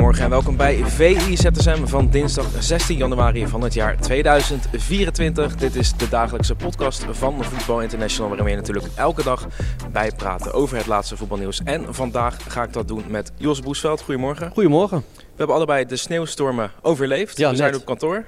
Goedemorgen en welkom bij VI ZSM van dinsdag 16 januari van het jaar 2024. Dit is de dagelijkse podcast van Voetbal International, waarin we natuurlijk elke dag bijpraten over het laatste voetbalnieuws. En vandaag ga ik dat doen met Jos Boesveld. Goedemorgen. Goedemorgen. We hebben allebei de sneeuwstormen overleefd. Ja, we zijn net. op kantoor.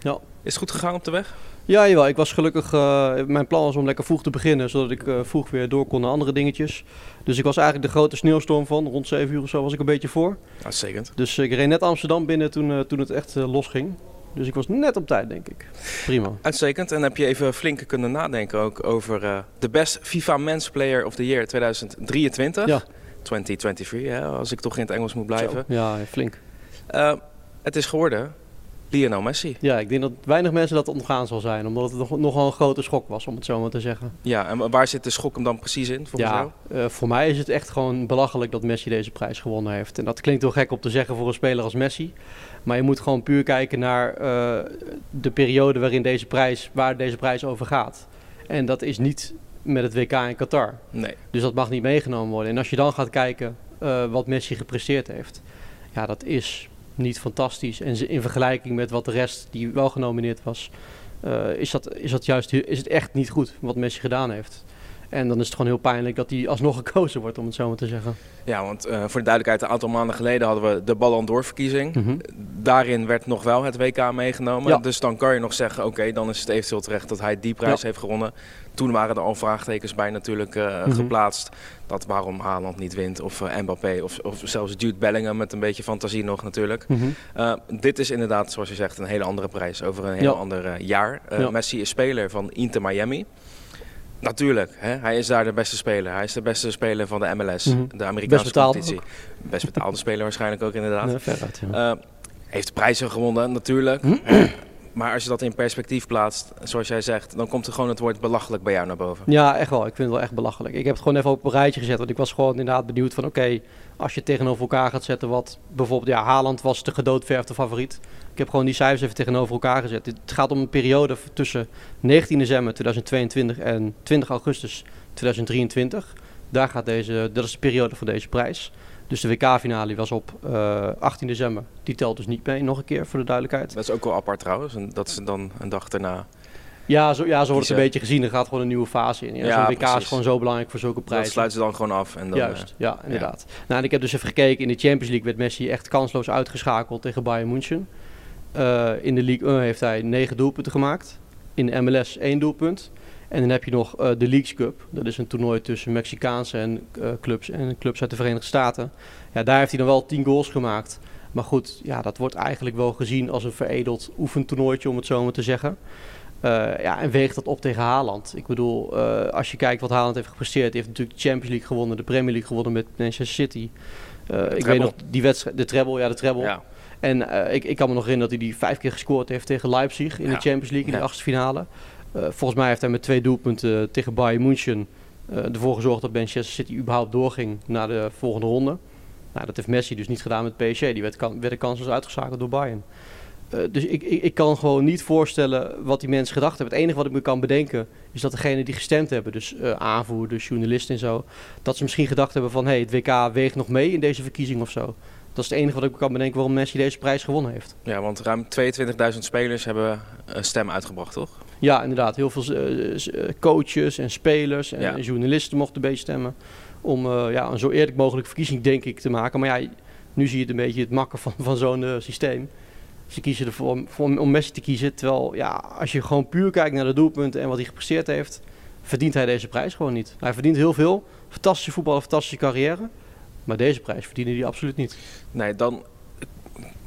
Ja. Is het goed gegaan op de weg? Ja, jawel. Ik was gelukkig. eh, mijn plan was om lekker vroeg te beginnen, zodat ik eh, vroeg weer door kon naar andere dingetjes. Dus ik was eigenlijk de grote sneeuwstorm van rond 7 uur of zo was ik een beetje voor. Uitstekend. Dus ik reed net Amsterdam binnen toen, eh, toen het echt losging. Dus ik was net op tijd, denk ik. Prima. Uitstekend. En heb je even flink kunnen nadenken ook over de best FIFA Men's Player of the Year 2023. Ja. 2023, hè, als ik toch in het Engels moet blijven. Zo. Ja, flink. Het is geworden Lionel Messi. Ja, ik denk dat weinig mensen dat ontgaan zal zijn, omdat het nog, nogal een grote schok was, om het zo maar te zeggen. Ja, en waar zit de schok hem dan precies in volgens jou? Ja, eh, voor mij is het echt gewoon belachelijk dat Messi deze prijs gewonnen heeft. En dat klinkt heel gek om te zeggen voor een speler als Messi. Maar je moet gewoon puur kijken naar eh, de periode waarin deze prijs, waar deze prijs over gaat. En dat is niet met het WK in Qatar. Nee. Dus dat mag niet meegenomen worden. En als je dan gaat kijken eh, wat Messi gepresteerd heeft, ja, dat is niet fantastisch. En in vergelijking met wat de rest die wel genomineerd was, eh, is, dat, is dat juist is het echt niet goed wat Messi gedaan heeft. En dan is het gewoon heel pijnlijk dat hij alsnog gekozen wordt, om het zo maar te zeggen. Ja, want eh, voor de duidelijkheid, een aantal maanden geleden hadden we de Ballon d'Or verkiezing. Mhm. Daarin werd nog wel het WK meegenomen. Ja. Dus dan kan je nog zeggen, oké, dan is het eventueel terecht dat hij die prijs Ja. heeft gewonnen. Toen waren er al vraagtekens bij natuurlijk eh, Mhm. geplaatst. Dat waarom Haaland niet wint, of eh, Mbappé, of, of zelfs Jude Bellingham met een beetje fantasie nog natuurlijk. Mhm. Dit is inderdaad, zoals je zegt, een hele andere prijs over een heel Ja. ander jaar. Ja. Messi is speler van Inter Miami. Natuurlijk, hè? hij is daar de beste speler. Hij is de beste speler van de MLS, Mhm. de Amerikaanse Best competitie. Best betaalde speler waarschijnlijk ook inderdaad. Nee, veruit, ja. Eh, heeft prijzen gewonnen natuurlijk. Hm? Maar als je dat in perspectief plaatst, zoals jij zegt, dan komt er gewoon het woord belachelijk bij jou naar boven. Ja, echt wel. Ik vind het wel echt belachelijk. Ik heb het gewoon even op een rijtje gezet. Want ik was gewoon inderdaad benieuwd van... Oké, als je tegenover elkaar gaat zetten wat... Bijvoorbeeld, ja, Haaland was de gedoodverfde favoriet. Ik heb gewoon die cijfers even tegenover elkaar gezet. Het gaat om een periode tussen 19 december 2022 en 20 augustus 2023. Daar gaat deze, dat is de periode van deze prijs. Dus de WK-finale was op eh, 18 december. Die telt dus niet mee, nog een keer voor de duidelijkheid. Dat is ook wel apart trouwens. En dat is dan een dag daarna. Ja, zo, ja, zo wordt het een beetje gezien. Er gaat gewoon een nieuwe fase in. Ja, Ja, Zo'n WK is gewoon zo belangrijk voor zulke Dat prijzen. sluiten ze dan gewoon af. En dan, Juist, eh, ja, inderdaad. Nou, en ik heb dus even gekeken. In de Champions League werd Messi echt kansloos uitgeschakeld tegen Bayern München. Eh, in de League 1 heeft hij 9 doelpunten gemaakt. In de MLS 1 doelpunt. En dan heb je nog eh, de Leagues Cup. Dat is een toernooi tussen Mexicaanse en, eh, clubs en clubs uit de Verenigde Staten. Ja, daar heeft hij dan wel 10 goals gemaakt. Maar goed, ja, dat wordt eigenlijk wel gezien als een veredeld oefentoernooitje, om het zo maar te zeggen. Eh, ja, en weegt dat op tegen Haaland. Ik bedoel, als je kijkt wat Haaland heeft gepresteerd, hij heeft natuurlijk de Champions League gewonnen, de Premier League gewonnen met Manchester City. Ik weet nog, die wedstrijd, de treble, ja, de treble. ja. En ik, ik kan me nog herinneren dat hij die vijf keer gescoord heeft tegen Leipzig in Ja. de Champions League in Ja. de achtste finale. Eh, volgens mij heeft hij met twee doelpunten tegen Bayern München eh, ervoor gezorgd dat Manchester City überhaupt doorging naar de volgende ronde. Nou, dat heeft Messi dus niet gedaan met PSG. Die werd, kan, werd uitgeschakeld door Bayern. Eh, dus ik, ik, ik kan gewoon niet voorstellen wat die mensen gedacht hebben. Het enige wat ik me kan bedenken is dat degenen die gestemd hebben, dus eh aanvoerders, journalisten en zo, dat ze misschien gedacht hebben van hey, het WK weegt nog mee in deze verkiezing of zo. Dat is het enige wat ik me kan bedenken waarom Messi deze prijs gewonnen heeft. ja, want ruim 22.000 spelers hebben een stem uitgebracht, toch? Ja, inderdaad. Heel veel eh, eh, coaches en spelers en Ja. journalisten mochten meestemmen. Om eh, ja, een zo eerlijk mogelijke verkiezing, denk ik, te maken. Maar ja, nu zie je het een beetje het makken van, van zo'n systeem. Ze kiezen ervoor voor, om Messi te kiezen. Terwijl, ja, als je gewoon puur kijkt naar de doelpunten en wat hij gepresteerd heeft, verdient hij deze prijs gewoon niet. Hij verdient heel veel. Fantastische voetbal, fantastische carrière. Maar deze prijs verdiende hij absoluut niet. Nee, dan.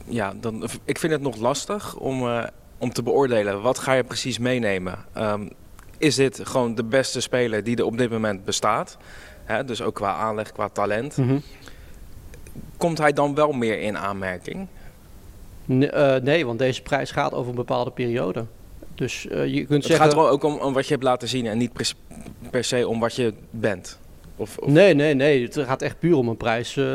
Ja, dan. Ik vind het nog lastig om, om te beoordelen. Wat ga je precies meenemen? Ehm, is dit gewoon de beste speler die er op dit moment bestaat. Hè, dus ook qua aanleg, qua talent. Mhm. Komt hij dan wel meer in aanmerking? Nee, eh, nee, want deze prijs gaat over een bepaalde periode. Dus eh, je kunt Het zeggen... gaat er ook om, om wat je hebt laten zien en niet per se om wat je bent. Of, of- Nee, nee, nee. Het gaat echt puur om een prijs. eh,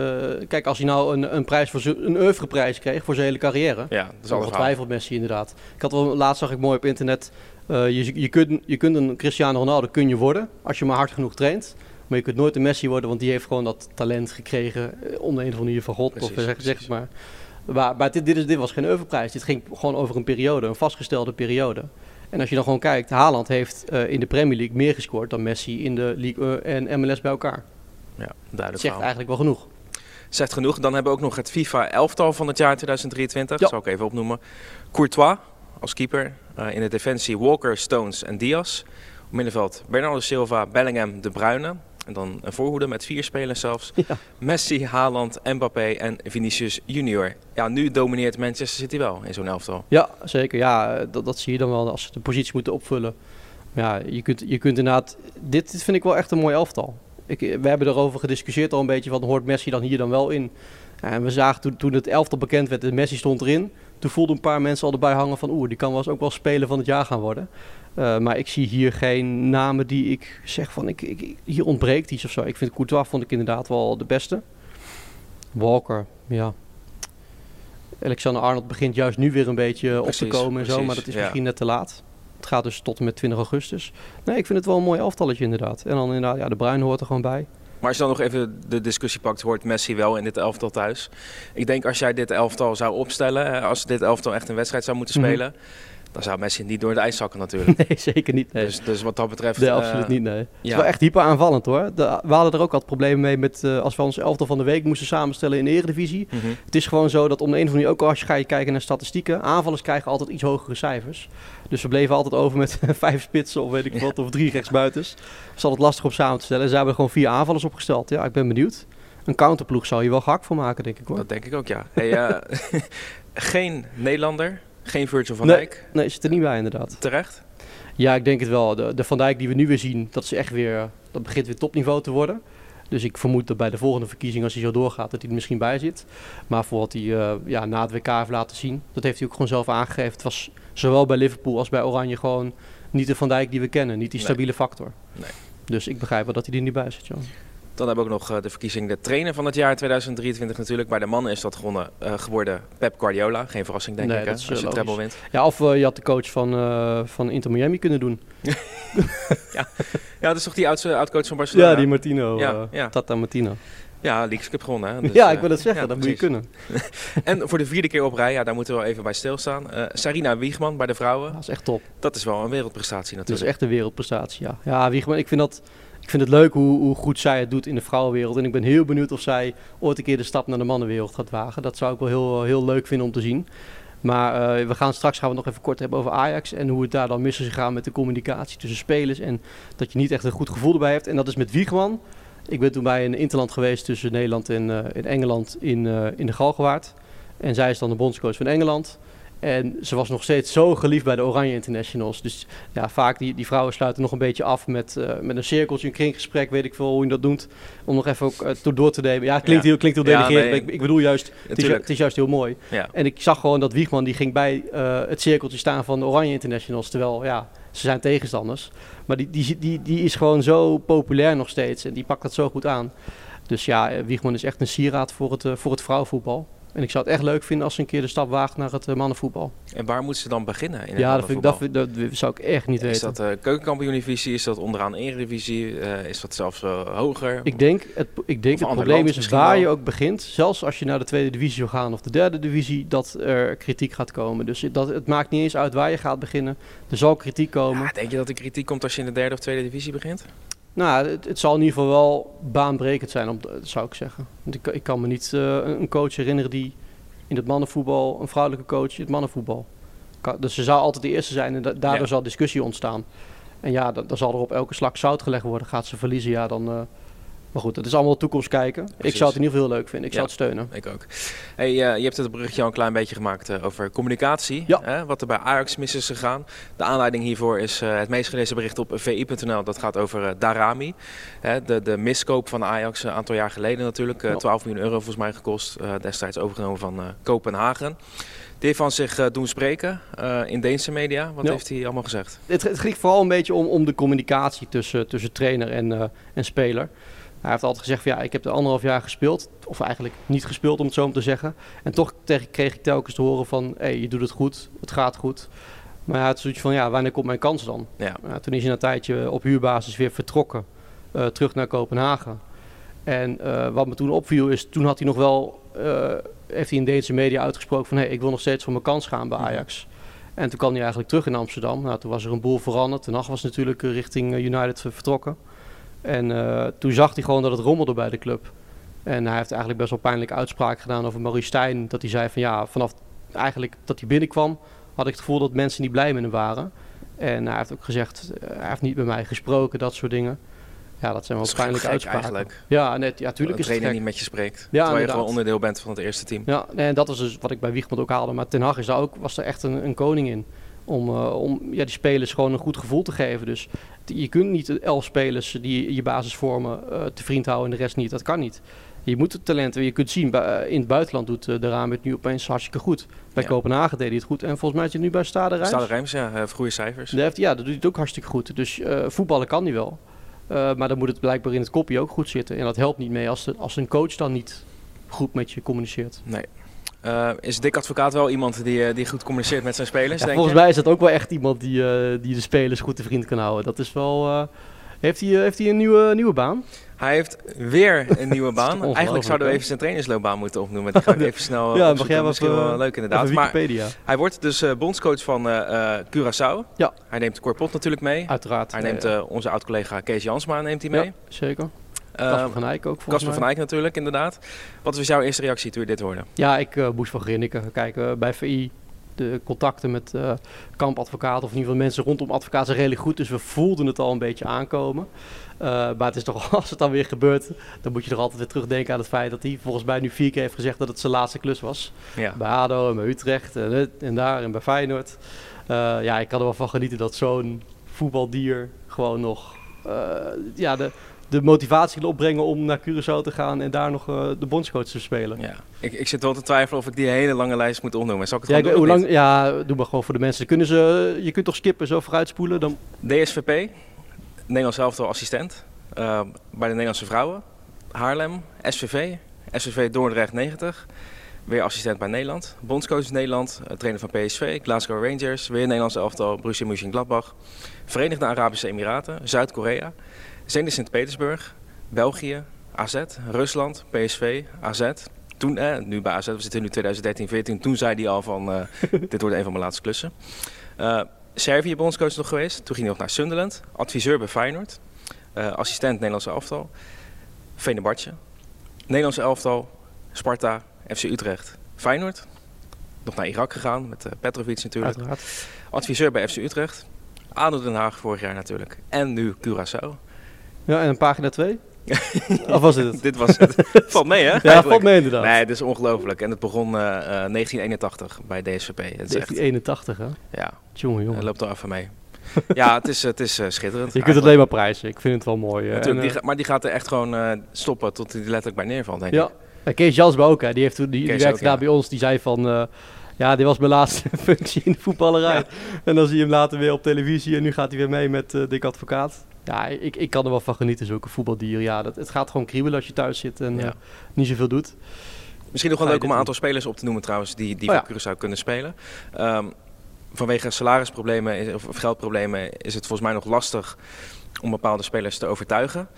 kijk, als hij nou een, een prijs voor een oeuvreprijs kreeg voor zijn hele carrière. Ja, dat is Dan twijfelt Messi inderdaad. Ik had wel, laatst zag ik mooi op internet. eh, je, je, kunt, je kunt een Cristiano Ronaldo kun je worden als je maar hard genoeg traint. Maar je kunt nooit een Messi worden, want die heeft gewoon dat talent gekregen. eh, Om de een of andere manier van God. Precies, of zeg, zeg maar. Maar, maar dit, dit, is, dit was geen oeuvreprijs. Dit ging gewoon over een periode, een vastgestelde periode. En als je dan gewoon kijkt, Haaland heeft eh, in de Premier League meer gescoord dan Messi in de League eh, en MLS bij elkaar. Ja, Dat duidelijk zegt eigenlijk wel genoeg. Zegt genoeg. Dan hebben we ook nog het FIFA elftal van het jaar 2023. Ja. Zal ik even opnoemen. Courtois als keeper. Eh, in de defensie Walker, Stones en Diaz. Op middenveld Bernardo Silva, Bellingham, De Bruyne. En dan een voorhoede met vier spelers zelfs. Ja. Messi, Haaland, Mbappé en Vinicius Junior. Ja, nu domineert Manchester City wel in zo'n elftal. Ja, zeker. Ja, eh, dat, dat zie je dan wel als ze de positie moeten opvullen. Ja, je kunt, je kunt inderdaad... Dit, dit vind ik wel echt een mooi elftal. Ik, we hebben erover gediscussieerd al een beetje van hoort Messi dan hier dan wel in. En we zagen toen, toen het elftal bekend werd en Messi stond erin. Toen voelden een paar mensen al erbij hangen van oeh, die kan wel eens ook wel speler van het jaar gaan worden. Eh, maar ik zie hier geen namen die ik zeg van ik, ik, hier ontbreekt iets of zo. Ik vind Courtois vond ik inderdaad wel de beste. Walker, ja. Alexander Arnold begint juist nu weer een beetje op te komen en zo, maar dat is ja. misschien net te laat. Het gaat dus tot en met 20 augustus. Nee, ik vind het wel een mooi elftalletje inderdaad. En dan inderdaad, ja, de Bruin hoort er gewoon bij. Maar als je dan nog even de discussie pakt, hoort Messi wel in dit elftal thuis. Ik denk als jij dit elftal zou opstellen, eh, als dit elftal echt een wedstrijd zou moeten Mhm. spelen, dan zou Messi niet door het ijs zakken natuurlijk. Nee, zeker niet. Nee. Dus, dus wat dat betreft... Nee, eh, absoluut niet, nee. Het is wel echt hyper aanvallend hoor. De- we hadden er ook altijd problemen mee met eh, als we ons elftal van de week moesten samenstellen in de Eredivisie. mhm. Het is gewoon zo dat om de een of andere manier, ook als je gaat kijken naar statistieken, aanvallers krijgen altijd iets hogere cijfers. Dus we bleven altijd over met vijf spitsen of weet ik wat, of drie rechtsbuitens. Het is altijd lastig om samen te stellen. En ze hebben er gewoon vier aanvallers opgesteld. Ja, ik ben benieuwd. Een counterploeg zou je wel gehakt voor maken, denk ik hoor. Dat denk ik ook, ja. Hey, eh, geen Nederlander, geen Virgil van Nee. Dijk, Nee, zit er niet bij inderdaad. terecht. Ja, ik denk het wel. De, de Van Dijk die we nu weer zien, dat is echt weer, dat begint weer topniveau te worden. Dus ik vermoed dat bij de volgende verkiezing, als hij zo doorgaat, dat hij er misschien bij zit. Maar voor wat hij eh, ja, na het WK heeft laten zien, dat heeft hij ook gewoon zelf aangegeven. Het was zowel bij Liverpool als bij Oranje gewoon niet de Van Dijk die we kennen. Niet die Nee. stabiele factor. Nee. Dus ik begrijp wel dat hij er niet bij zit, John. Dan hebben we ook nog eh, de verkiezing de trainer van het jaar 2023 natuurlijk. Bij de mannen is dat gewonnen, eh, geworden Pep Guardiola. Geen verrassing denk Nee, ik, hè, als je eh, treble wint. Ja, of je had de coach van, eh, van Inter Miami kunnen doen. Ja, dat is toch die oud-coach van Barcelona? Ja, die Martino. Ja, ja. Tata Martino. Ja, Leagues Cup gewonnen. Hè? Dus, ja, ik wil het zeggen, ja, dat moet je kunnen. En voor de vierde keer op rij, ja, daar moeten we wel even bij stilstaan. Sarina Wiegman bij de vrouwen. Dat is echt top. Dat is wel een wereldprestatie Dat is natuurlijk. echt een wereldprestatie, ja. Ja, Wiegman, ik vind, dat, ik vind het leuk hoe, hoe goed zij het doet in de vrouwenwereld. En ik ben heel benieuwd of zij ooit een keer de stap naar de mannenwereld gaat wagen. Dat zou ik wel heel, heel leuk vinden om te zien. Maar eh, we gaan straks gaan we nog even kort hebben over Ajax. En hoe het daar dan mis is gegaan met de communicatie tussen spelers. En dat je niet echt een goed gevoel erbij hebt. En dat is met Wiegman. Ik ben toen bij een interland geweest tussen Nederland en, eh, en Engeland in, eh, in de Galgenwaard. En zij is dan de bondscoach van Engeland. En ze was nog steeds zo geliefd bij de Oranje Internationals. Dus ja, vaak die, die vrouwen sluiten nog een beetje af met, eh, met een cirkeltje, een kringgesprek, weet ik veel hoe je dat doet. Om nog even ook eh, door te nemen. Ja, het klinkt Ja. heel, klinkt heel Ja, delegerend, nee. maar ik, ik bedoel juist, het is, het is juist heel mooi. Ja. En ik zag gewoon dat Wiegman, die ging bij eh, het cirkeltje staan van de Oranje Internationals. Terwijl, ja, ze zijn tegenstanders. Maar die, die, die, die is gewoon zo populair nog steeds en die pakt dat zo goed aan. Dus ja, Wiegman is echt een sieraad voor het, voor het vrouwenvoetbal. En ik zou het echt leuk vinden als ze een keer de stap waagt naar het eh, mannenvoetbal. En waar moeten ze dan beginnen in het Ja, dat, vind ik, dat, mannenvoetbal? vind- dat zou ik echt niet Is weten. dat uh, keukenkampioen-divisie? Is dat onderaan eredivisie? Eh is dat zelfs hoger? Ik denk, het, ik denk het probleem is waar je ook begint, zelfs als je naar de tweede divisie zou gaan of de derde divisie, dat er kritiek gaat komen. Dus dat, het maakt niet eens uit waar je gaat beginnen. Er zal kritiek komen. Ja, denk je dat er kritiek komt als je in de derde of tweede divisie begint? Nou, het, het zal in ieder geval wel baanbrekend zijn, om, zou ik zeggen. Want ik, ik kan me niet eh, een coach herinneren die in het mannenvoetbal, een vrouwelijke coach in het mannenvoetbal. Kan- dus ze zou altijd de eerste zijn en da- daardoor Ja. zal discussie ontstaan. En ja, dan, dan zal er op elke slag zout gelegd worden. Gaat ze verliezen, ja, dan, eh, Maar goed, het is allemaal toekomst kijken. Ik zou het in ieder geval heel leuk vinden. Ik Ja. zou het steunen. Ik ook. Hey, eh, je hebt het bruggetje al een klein beetje gemaakt eh, over communicatie. Ja. Hè, wat er bij Ajax mis is gegaan. De aanleiding hiervoor is eh, het meest gelezen bericht op vi.nl. Dat gaat over Darami. Hè, de, de miskoop van Ajax een aantal jaar geleden natuurlijk. eh, Ja. 12 miljoen euro volgens mij gekost. destijds overgenomen van Kopenhagen. Die heeft van zich doen spreken in Deense media. Wat Ja. heeft hij allemaal gezegd? Het, het ging vooral een beetje om, om de communicatie tussen, tussen trainer en, eh, en speler. Hij heeft altijd gezegd van ja, ik heb er anderhalf jaar gespeeld. Of eigenlijk niet gespeeld om het zo maar te zeggen. En toch kreeg ik telkens te horen van hé, hey, je doet het goed, het gaat goed. Maar hij had zoiets van ja, wanneer komt mijn kans dan? Ja. Nou, toen is hij na een tijdje op huurbasis weer vertrokken. eh, terug naar Kopenhagen. En eh, wat me toen opviel is, toen had hij nog wel, eh, heeft hij in Deense media uitgesproken van hé, hey, ik wil nog steeds voor mijn kans gaan bij. Ajax. En toen kwam hij eigenlijk terug in Amsterdam. Nou, toen was er een boel veranderd. Ten Hag was natuurlijk richting United ver- vertrokken. En eh, toen zag hij gewoon dat het rommelde bij de club. En hij heeft eigenlijk best wel pijnlijke uitspraken gedaan over Maurice Stijn. Dat hij zei van ja, vanaf eigenlijk dat hij binnenkwam, had ik het gevoel dat mensen niet blij met hem waren. En hij heeft ook gezegd, eh, hij heeft niet met mij gesproken, dat soort dingen. Ja, dat zijn wel Dat pijnlijke uitspraken. eigenlijk. Ja, net, ja, tuurlijk is het trainer die met je spreekt. terwijl je gewoon onderdeel bent van het eerste team. Ja, en dat is dus wat ik bij Wiegmond ook haalde. Maar Ten Hag is daar ook, was er echt een, een koning in. Om, eh, om ja, die spelers gewoon een goed gevoel te geven. Dus je kunt niet elf spelers die je basis vormen eh, te vriend houden en de rest niet. Dat kan niet. Je moet het talenten. Je kunt zien, eh, in het buitenland doet de Raam het nu opeens hartstikke goed. Bij Ja. Kopenhagen deed hij het goed. En volgens mij is hij nu bij Stade Rijns. Stade Rijms, ja, heeft goede cijfers. Daar heeft, ja, dat doet hij het ook hartstikke goed. Dus voetballen kan hij wel. Maar dan moet het blijkbaar in het kopje ook goed zitten. En dat helpt niet mee als, de, als een coach dan niet goed met je communiceert. Nee. Eh, is Dick Advocaat wel iemand die, eh, die goed communiceert met zijn spelers, Ja, denk volgens mij is dat ook wel echt iemand die, eh, die de spelers goed te vriend kan houden. Dat is wel. heeft, hij, heeft hij een nieuwe, nieuwe baan? Hij heeft weer een nieuwe baan. Eigenlijk zouden we even zijn trainersloopbaan moeten opnoemen. Die ga ik even snel Ja, ja, mag jij wat, Misschien wel leuk inderdaad. Even Maar Wikipedia. hij wordt dus bondscoach van Curaçao. Ja. Hij neemt Corpot natuurlijk mee. Uiteraard. Hij neemt onze oud-collega Kees Jansma neemt hij ja, mee. zeker. Eh, Casper van Eyck ook. volgens Casper van Eyck natuurlijk, inderdaad. Wat was jouw eerste reactie toen je dit hoorde? Ja, ik eh moest van grinniken. Kijk, eh, bij VI, de contacten met eh kampadvocaten, of in ieder geval mensen rondom advocaten, zijn redelijk goed. Dus we voelden het al een beetje aankomen. Eh, maar het is toch, als het dan weer gebeurt, dan moet je er altijd weer terugdenken aan het feit dat hij volgens mij nu vier keer heeft gezegd dat het zijn laatste klus was. Ja. Bij ADO en bij Utrecht en, daar en bij Feyenoord. Eh, ja, ik kan er wel van genieten dat zo'n voetbaldier gewoon nog eh, ja, de, de motivatie wil opbrengen om naar Curaçao te gaan en daar nog eh, de bondscoach te spelen. ja. Ik, ik zit wel te twijfelen of ik die hele lange lijst moet opnoemen. Zal ik het Ja, hoe doen of lang, ja, doe maar gewoon voor de mensen. Kunnen ze, je kunt toch skippen, zo vooruitspoelen? Dan? DSVP, Nederlands elftal assistent. eh, bij de Nederlandse vrouwen. Haarlem, SVV, SVV Dordrecht 90. Weer assistent bij Nederland. Bondscoach Nederland, eh, trainer van PSV, Glasgow Rangers. Weer Nederlands elftal, Borussia Mönchengladbach. Verenigde Arabische Emiraten, Zuid-Korea. Zenit Sint-Petersburg, België, AZ, Rusland, PSV, AZ. Toen, eh, nu bij AZ, we zitten nu 2013, 14. Toen zei hij al van, eh, dit wordt een van mijn laatste klussen. Eh, Servië bondscoach nog geweest. Toen ging hij nog naar Sunderland. Adviseur bij Feyenoord. Assistent Nederlandse elftal. Venebartje. Nederlandse elftal. Sparta. FC Utrecht. Feyenoord. Nog naar Irak gegaan met Petrovic natuurlijk. uiteraard. Adviseur bij FC Utrecht. ADO Den Haag vorig jaar natuurlijk. En nu Curaçao. Ja, en een pagina 2? of was dit het? Dit was het. valt mee hè? Ja, eigenlijk? valt mee inderdaad. Nee, dit is ongelooflijk. En het begon eh, eh, 1981 bij DSVP. Het is echt, 1981, hè? ja, Jongen, hij loopt er even mee. ja, het is, het is eh, schitterend. Je kunt het alleen maar prijzen. Ik vind het wel mooi. eh. Natuurlijk, En, die ga- maar die gaat er echt gewoon eh, stoppen tot hij er letterlijk bij neervalt, denk ja. ik. En Kees Jansma ook, hè. Die, heeft, die, die werkte ook, daar ja. bij ons. Die zei van... eh, ja, dit was mijn laatste functie in de voetballerij. Ja. En dan zie je hem later weer op televisie. En nu gaat hij weer mee met eh Dick Advocaat. Ja, ik, ik kan er wel van genieten, zulke voetbaldieren. Ja, dat, het gaat gewoon kriebelen als je thuis zit en Ja. eh, niet zoveel doet. Misschien nog wel leuk om een aantal spelers op te noemen trouwens die, die Oh voor Curaçao kunnen spelen. Ehm, vanwege salarisproblemen is- of geldproblemen is het volgens mij nog lastig om bepaalde spelers te overtuigen.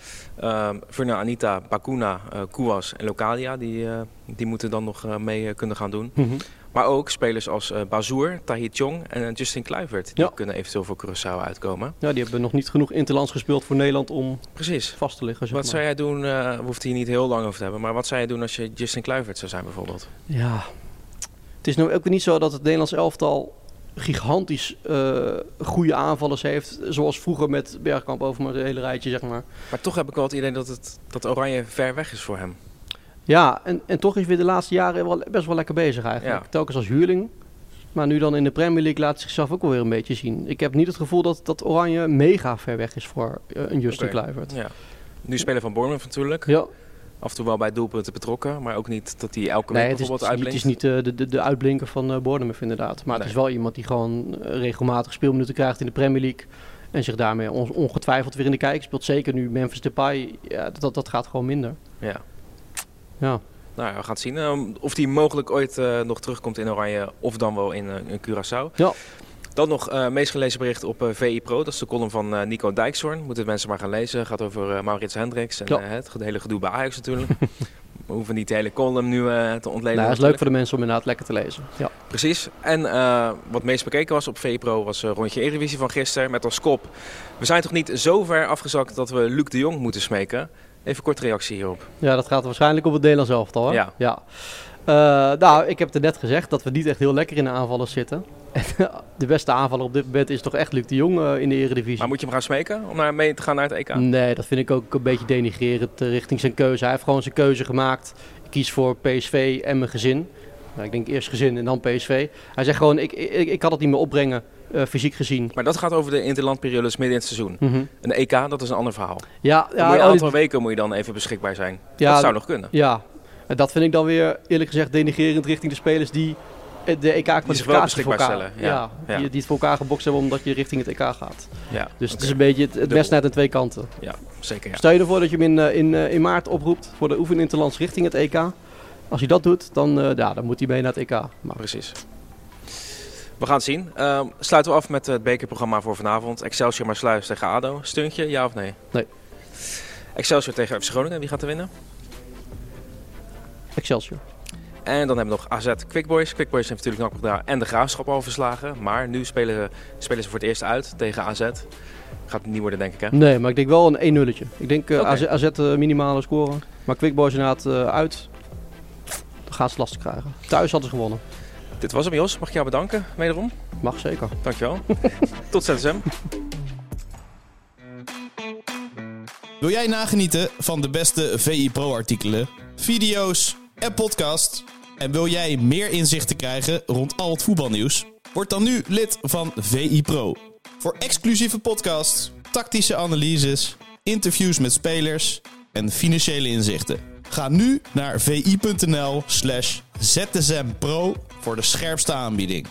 Um, Furna, Anita, Bakuna, eh Kouas en Localia, die, eh, die moeten dan nog mee kunnen gaan doen. Maar ook spelers als eh Bazoer, Tahit Chong en eh, Justin Kluivert. Die Ja. kunnen eventueel voor Curaçao uitkomen. Ja, die hebben nog niet genoeg interlands gespeeld voor Nederland om Precies. vast te liggen. Zeg Wat maar. zou jij doen, eh we hoeven hier niet heel lang over te hebben, maar wat zou jij doen als je Justin Kluivert zou zijn bijvoorbeeld? Ja, het is nou ook niet zo dat het Nederlands elftal gigantisch uh, goede aanvallers heeft. Zoals vroeger met Bergkamp over het hele rijtje, zeg maar. Maar toch heb ik wel het idee dat, het, dat Oranje ver weg is voor hem. Ja, en, en toch is weer de laatste jaren wel, best wel lekker bezig eigenlijk. Ja. Telkens als huurling. Maar nu dan in de Premier League laat zichzelf ook wel weer een beetje zien. Ik heb niet het gevoel dat, dat Oranje mega ver weg is voor uh, een Justin okay. Kluivert. Ja. Nu spelen van Bournemouth natuurlijk. Ja. Af en toe wel bij doelpunten betrokken, maar ook niet dat hij elke week bijvoorbeeld uitblinkt. Het is niet uh, de, de, de uitblinker van uh, Bournemouth inderdaad. Maar het is wel iemand die gewoon regelmatig speelminuten krijgt in de Premier League. En zich daarmee ongetwijfeld weer in de kijk speelt. Zeker nu Memphis Depay, ja, dat, dat gaat gewoon minder. Ja. Ja. Nou, we gaan het zien uh, of hij mogelijk ooit uh, nog terugkomt in Oranje of dan wel in, uh, in Curaçao. Ja. Dan nog uh, meest gelezen bericht op VI Pro. Dat is de column van Nico Dijkshoorn. Moeten mensen maar gaan lezen. Het gaat over Maurits Hendricks en ja. het hele gedoe bij Ajax natuurlijk. We hoeven niet de hele column nu te ontleden. Nou, dat is leuk voor de mensen om inderdaad lekker te lezen. Ja. Precies. En wat meest bekeken was op VI Pro was rondje Eredivisie van gisteren met als kop. We zijn toch niet zo ver afgezakt dat we Luc de Jong moeten smeken? Even kort reactie hierop. Ja, dat gaat waarschijnlijk op het Nederlands elftal. Hè? Ja. ja. Uh, nou, ik heb het net gezegd dat we niet echt heel lekker in de aanvallen zitten. de beste aanvaller op dit moment is toch echt Luc de Jong uh, in de Eredivisie. Maar moet je hem gaan smeken om naar, mee te gaan naar het EK? Nee, dat vind ik ook een beetje denigrerend richting zijn keuze. Hij heeft gewoon zijn keuze gemaakt. Ik kies voor PSV en mijn gezin. Nou, ik denk eerst gezin en dan PSV. Hij zegt gewoon, ik, ik, ik kan het niet meer opbrengen uh, fysiek gezien. Maar dat gaat over de interlandperiodes midden in het seizoen. Mm Een EK, dat is een ander verhaal. Ja, ja een aantal weken moet je dan even beschikbaar zijn. Ja, dat zou nog kunnen. Ja, dat vind ik dan weer eerlijk gezegd denigerend richting de spelers die de EK-kwalificatie voor elkaar, stellen. Ja, ja, Die, die, het voor elkaar gebokst hebben omdat je richting het EK gaat. Ja, dus het is een beetje het, best aan twee kanten. Ja, zeker. Ja. Stel je ervoor dat je hem in, eh, in, eh, in maart oproept voor de oefeninterlands richting het EK. Als hij dat doet, dan, uh, ja, dan moet hij mee naar het EK. Maar. Precies. We gaan het zien. Uh, sluiten we af met het bekerprogramma voor vanavond. Excelsior maar sluis tegen ADO. Steuntje, ja of nee? Nee. Excelsior tegen FC Groningen. Wie gaat er winnen? Excelsior. En dan hebben we nog AZ Quickboys. Quickboys heeft natuurlijk nog daar en de Graafschap al verslagen. Maar nu spelen, spelen ze voor het eerst uit tegen AZ. Gaat het niet worden, denk ik, hè? Nee, maar ik denk wel een 1-nulletje. Ik denk uh, okay. AZ, AZ uh, minimale scoren. Maar Quickboys inderdaad uit. Gaan ze lastig krijgen. Thuis hadden ze gewonnen. Dit was hem, Jos. Mag ik jou bedanken, wederom? Mag zeker. Dankjewel. Tot ZSM. Wil jij nagenieten van de beste VI Pro-artikelen, video's en podcast? En wil jij meer inzichten krijgen rond al het voetbalnieuws? Word dan nu lid van VI Pro. Voor exclusieve podcasts, tactische analyses, interviews met spelers en financiële inzichten. Ga nu naar vi.nl slash zsmpro voor de scherpste aanbieding.